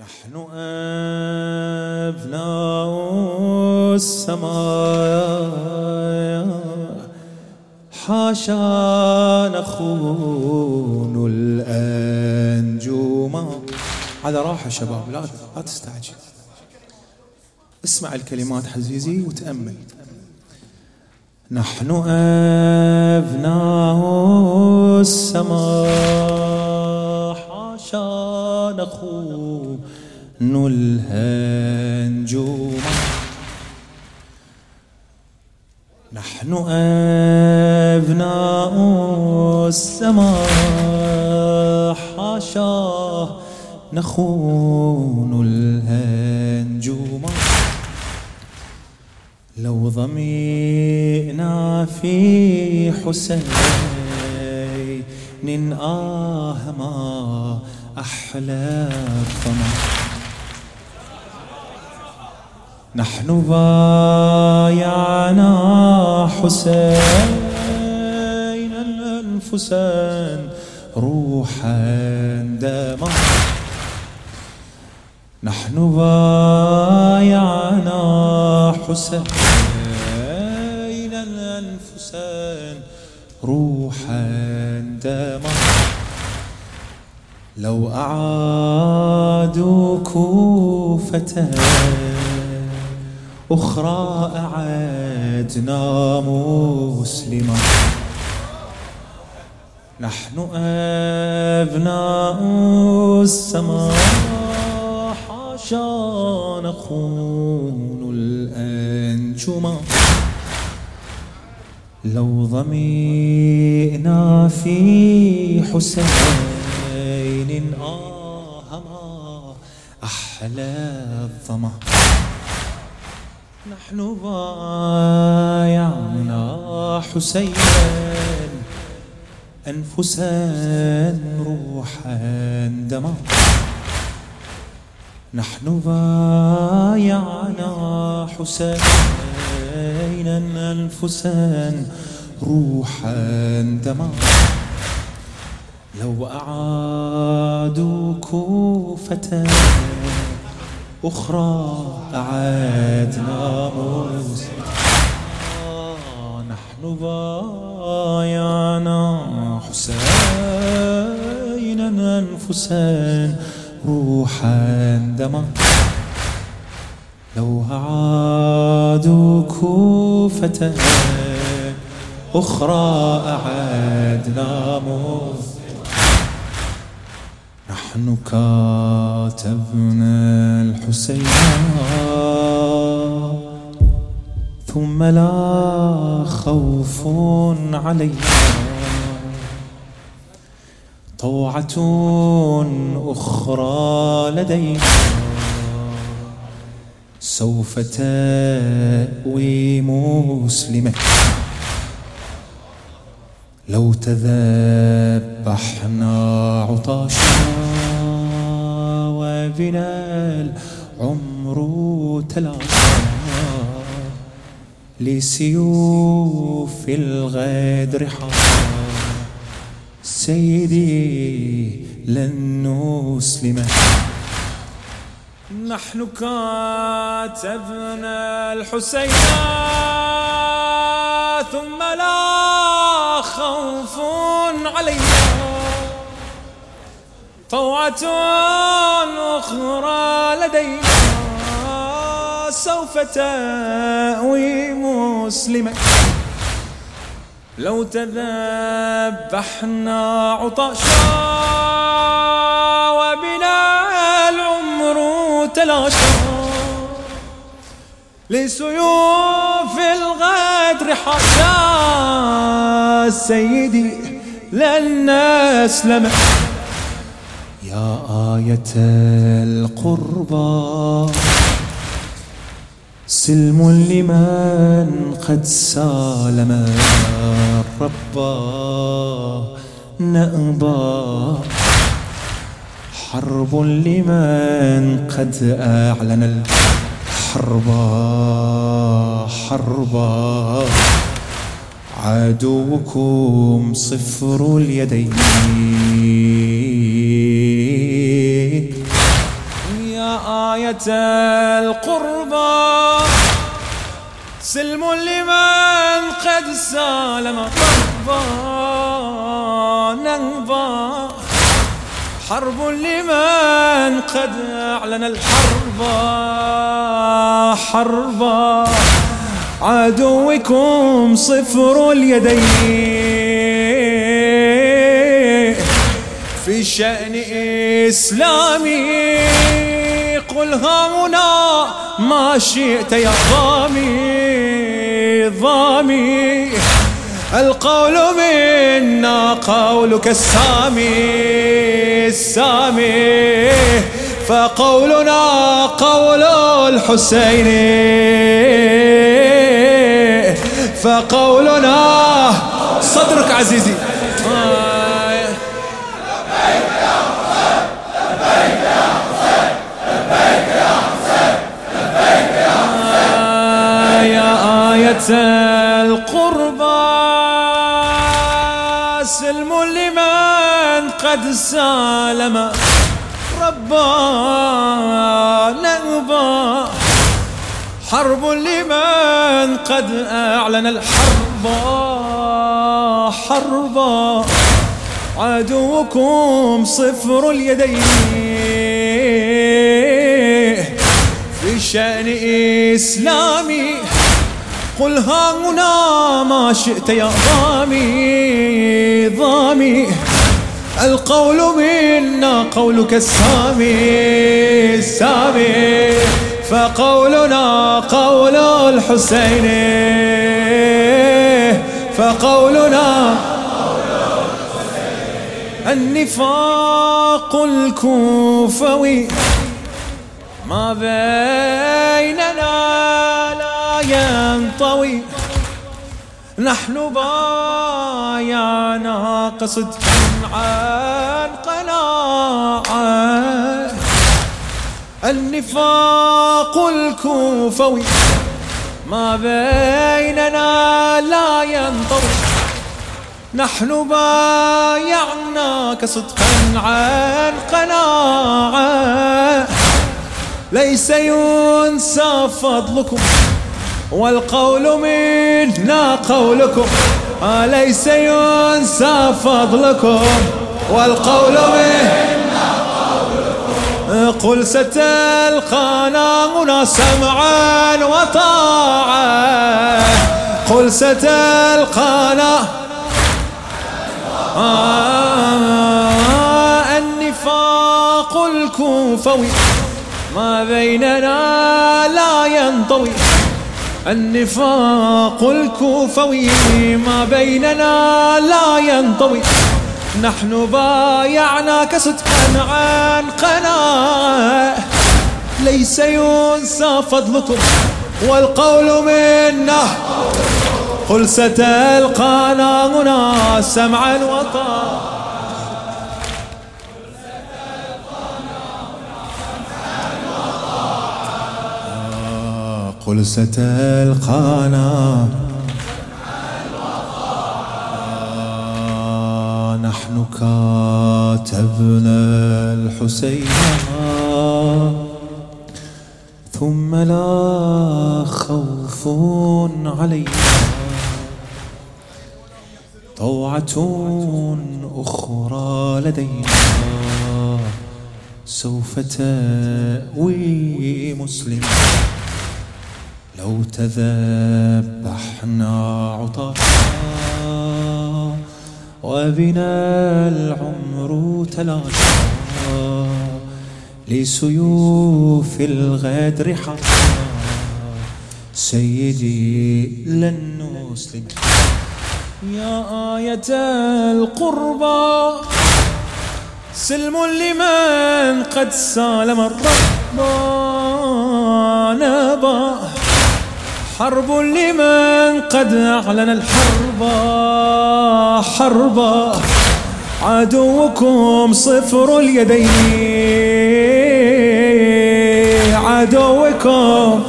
نحن أبناء السماء. حاشا نخون الأنجوم. هذا راحة شباب لا لا تستعجل. اسمع الكلمات حزيزي وتأمل. نحن أبناء السماء. حاشا نخون الهنجوم نحن أبناء السماء حاشا نخون الهنجوم لو ضمينا في حسين آه ما أحلى الظما نحن بايعنا حسين الأنفسان روحا دما نحن بايعنا حسين الأنفسان روحا دما لو أعادوا كوفة أخرى أعدنا مسلما. نحن أبناء السماء. حاشا نخون الأنجما لو ضمينا في حسين آهما أحلى الظما. نحن بايعنا حسين أنفسا روحا دما. نحن بايعنا حسينا أنفسا روحا دما. لو أعادوا كوفة أخرى أعادنا موسى نحن بايعنا حسينا أنفسا روحا دما. لو أعادوا كوفة أخرى أعادنا موسى نحن كاتبنا الحسين. ثم لا خوف علينا. طوعة أخرى لدينا. سوف تأوي مسلمة. لو تذبحنا عطاشا. بنا العمر تلاشى لسيوف الغدر حار. سيدي لن نسلم. نحن كاتبنا الحسين ثم لا خوف علينا. طوعة أخرى لدينا سوف تأوي مسلمة لو تذبحنا عطاشا وبنا العمر تلاشى. لسيوف الغدر حاشا سيدي لن نسلم. يا آية القربى. سلم لمن قد سالم ربا نأبى. حرب لمن قد أعلن الحرب. حربا عدوكم صفر اليدين. يا آية القربى سلم لمن قد سالم. طربا نهضا حرب لمن قد أعلن الحرب. حربا عدوكم صفر اليدين. في شأن إسلامي. هنا ما شئت يا ضامي ضامي القول منا قولك السامي السامي. فقولنا قول الحسين. فقولنا صدرك عزيزي. قد سالم ربنا نبا حرب لمن قد أعلن الحرب. حربا عدوكم صفر اليدين. في شأن إسلامي. قل ها هنا ما شئت يا ضامي ضامي القول منا قولك السامي السامي. فقولنا قول الحسين. فقولنا النفاق الكوفوي. ما بيننا لا ينطوي. نحن بايعنا قصد عن قناعة. النفاق الكوفوي ما بيننا لا ينطوي نحن بايعناك صدقا عن قناعة. ليس ينسى فضلكم والقول منا قولكم. ليس ينسى فضلكم والقول منا قل ستلقانا سمعا وطاعة قل ستلقانا آه النفاق الكوفوي. ما بيننا لا ينطوي. النفاق الكوفوي ما بيننا لا ينطوي. نحن بايعناك صدقا عن قناة. ليس ينسى فضلكم والقول منا قل ستلقانا هنا سمعا وطاعة. قل ستلقانا نحن كاتبنا الحسين ثم لا خوف علينا. طوعة أخرى لدينا. سوف تأوي مسلم لو تذبحنا عطاها وبنا العمر تلاشى لسيوف الغدر حرا سيدي لن نسلم يا آية القربى سلم لمن قد سالم الرب نبأ حرب لمن قد أعلن الحرب حربا عدوكم صفر اليدين. عدوكم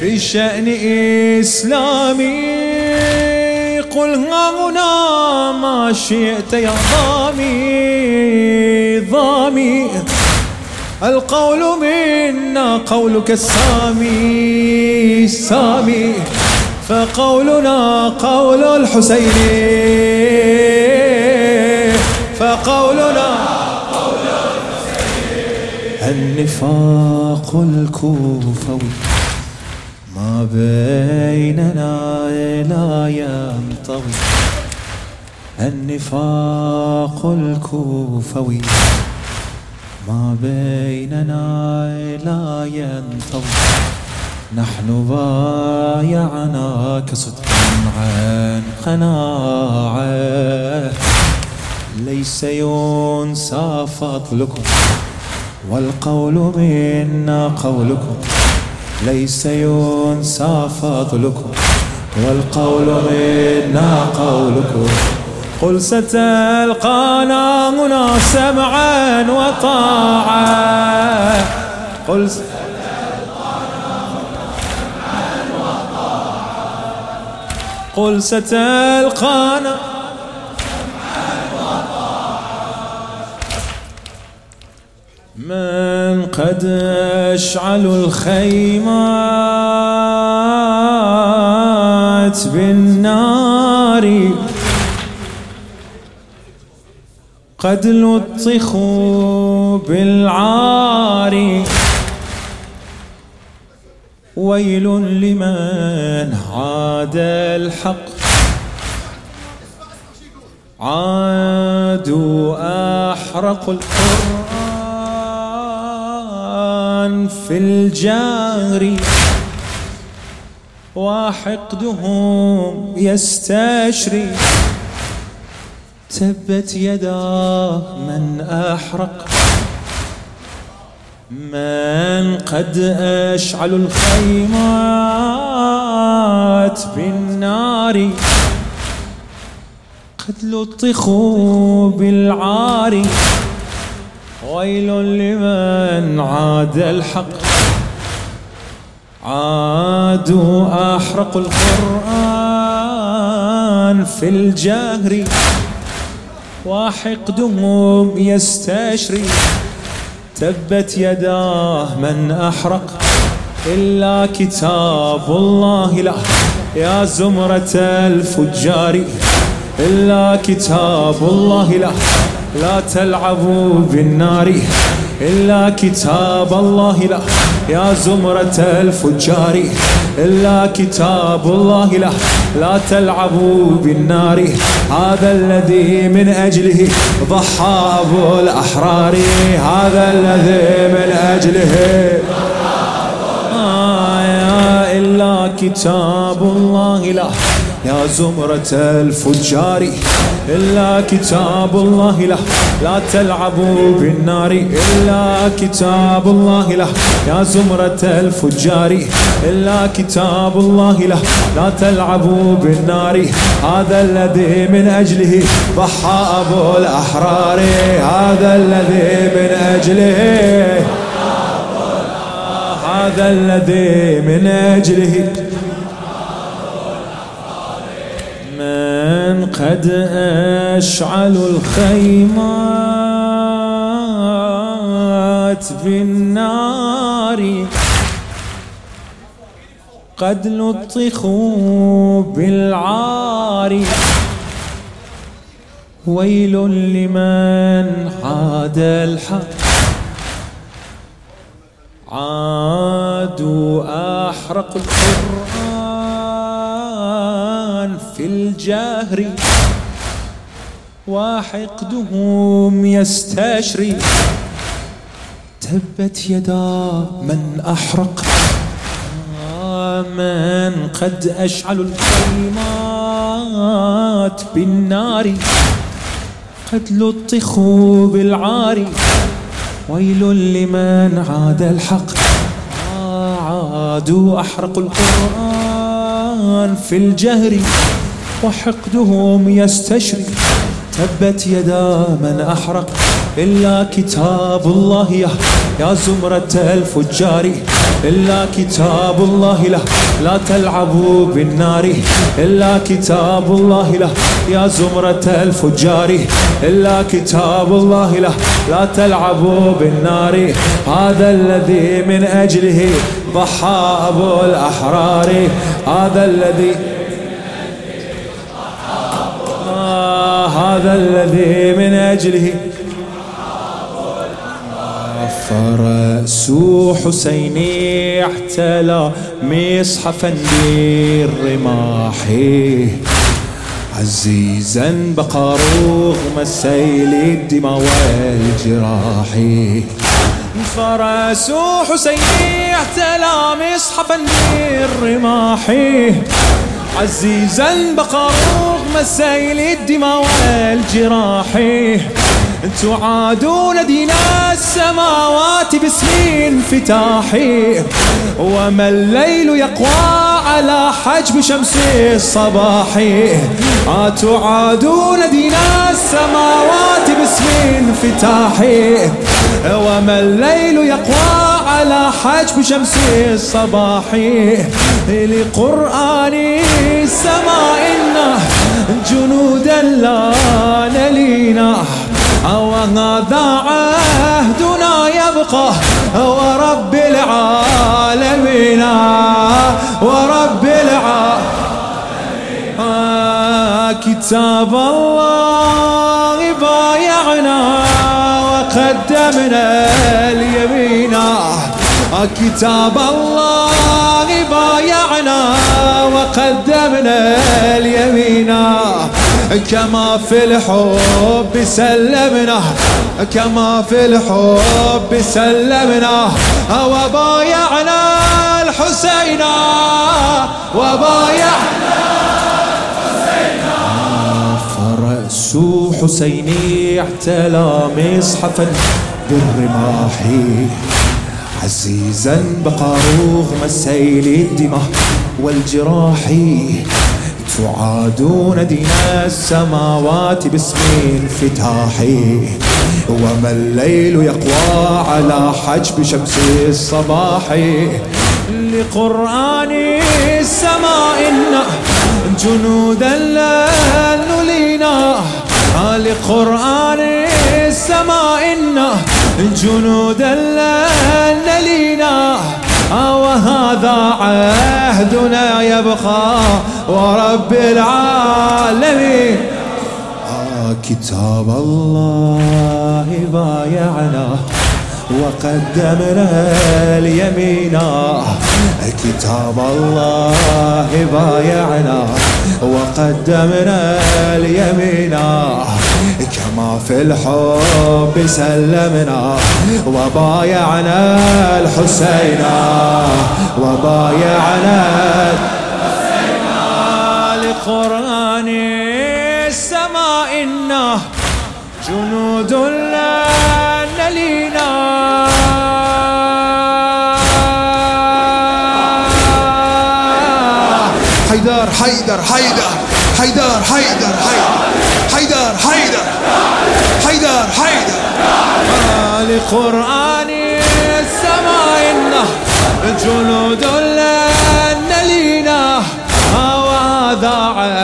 في شأن إسلامي. قل هنا ما شئت يا ضامي. القول منا قولك السامي السامي فقولنا قول الحسين. فقولنا قول النفاق الكوفوي. ما بيننا لا ينطوي. النفاق الكوفوي. ما بيننا لا ينطوي نحن بايعناك صدقا عن قناعة. ليس ينسى فضلكم والقول منا قولكم. ليس ينسى فضلكم والقول منا قولكم. قل ستلقانا هنا سمعا وطاعة قل قل ستلقانا من قد أشعل الخيمات بالنار. قد لطخوا بالعار. ويل لمن عاد الحق. عادوا أحرقوا القرآن في الجار. وحقدهم يستشري. تبت يدا من أحرق. من قد أشعل الخيمات بالنار. قد لطخوا بالعار. ويل لمن عاد الحق. عادوا أحرقوا القرآن في الجهر. وحقدهم يستشري. تبت يداه من أحرق إلا كتاب الله لا يا زمرة الفجار إلا كتاب الله لا لا تلعبوا بالنار إلا كتاب الله لا. يا زمرة الفجار إلا كتاب الله لا. لا تلعبوا بالنار. هذا الذي من أجله ضحى أبو الأحرار. هذا الذي من أجله آه إلا كتاب الله لا. يا زمرة الفجار إلا كتاب الله له. لا تلعبوا بالنار إلا كتاب الله له. يا زمرة الفجار إلا كتاب الله له. لا تلعبوا بالنار هذا الذي من أجله ضحى أبو الأحرار. هذا الذي من أجله هذا الذي من أجله قد أشعل الخيمات بالنار قد لطخوا بالعار. ويل لمن عاد الحق. عادوا أحرقوا القرآن في الجهر. وحقدهم يستشري. تبت يدا من أحرق. من قد أشعل الكلمات بالنار. قد لطخوا بالعار. ويل لمن عاد الحق. عادوا أحرقوا القرآن في الجهر. وحقدهم يستشري. تبت يدا من أحرق إلا كتاب الله يا يا زمرة الفجار إلا كتاب الله له. لا تلعبوا بالنار إلا كتاب الله له. يا زمرة الفجار إلا كتاب الله له. لا تلعبوا بالنار هذا الذي من أجله ضحى أبو الأحرار. هذا الذي هذا الذي من أجله. فرأس حسيني احتلى مصحفا بالرماح عزيزا بقى رغم السيل الدماء والجراح فرس حسيني احتلى مصحفا بالرماح عزيزا بقى رغم السيل الدماء والجراح تعادون دين السماوات باسم انفتاحي وما الليل يقوى على حجب شمس الصباح تعادون دين السماوات باسم انفتاحي وما الليل يقوى على حجب شمس الصباح. لقرآن السماء جنودا لا نلينا وهذا عهدنا يبقى. ورب العالمين. ورب العالمين كتاب الله. وقدمنا اليمين كتاب الله بايعنا وقدمنا اليمين كما في الحب سلمنا. كما في الحب سلمنا. وبايعنا الحسين. وبايعنا فرأس حسيني اعتلى مصحفا بالرماح عزيزا بقى رغم السيل الدماء والجراح. تعادون دين السماوات باسم انفتاحي وما الليل يقوى على حجب شمس الصباح. لقرآن السماء جنودا لا نلينا لقرآن السماء جنودا لا نلينا وهذا عهدنا يبقى. ورب العالمين. آه كتاب الله بايعنا. وقدمنا اليمين كتاب الله بايعنا. وقدمنا اليمين كما في الحب سلمنا. وبايعنا الحسين. وبايعنا الحسين. لقرآن السماء إنه جنود لنا لينا حيدر حيدر حيدر. حيدر حيدر حيدر. حيدر حيدر. حيدر لقرآن السماء إنه جنود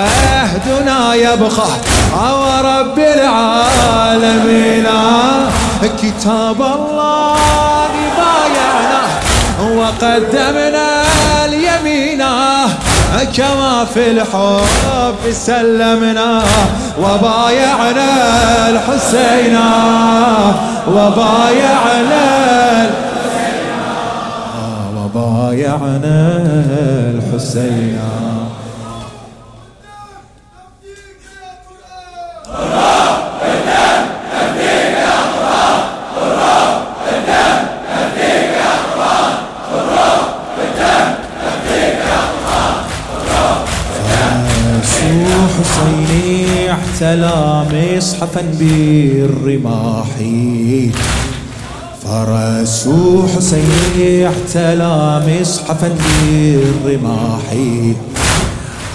عهدنا يبقى ورب العالمين. كتاب الله بايعنا وقدمنا اليمين كما في الحب سلمنا وبايعنا الحسين. وبايعنا وبايعنا الحسين. حسيني احتلى مصحفا بالرماح فرس حسيني احتلى مصحفا بالرماح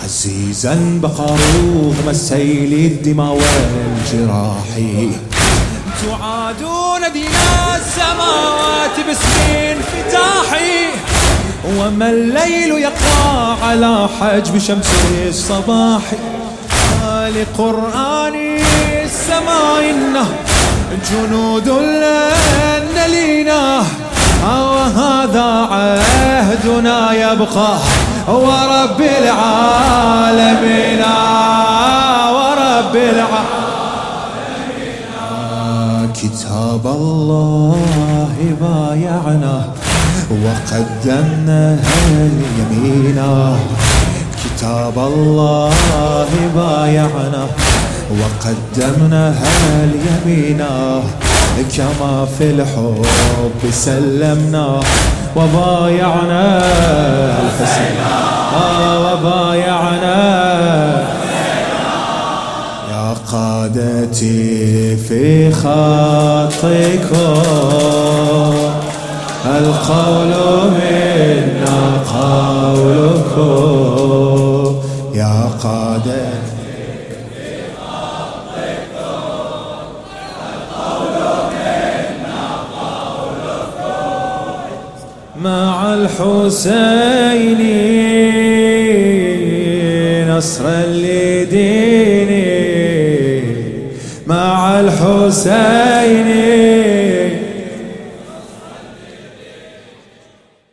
عزيزا بقى رغم السيل الدماء والجراح تعادون دين السماوات باسم فتاحي. وما الليل يقع على حجب شمس الصباح. لقرآن السماء إنه جنود لن لينا وهذا عهدنا يبقى. ورب العالمين. ورب العالمين. كتاب الله بايعنا. وقدمنا اليمينا كتاب الله بايعنا وقدمنا اليمينا كما في الحب سلمنا وبايعنا. الحسين وبايعنا. يا قادتي في خطكم القول منا قولكم. الحسين نصرا لديني مع الحسين.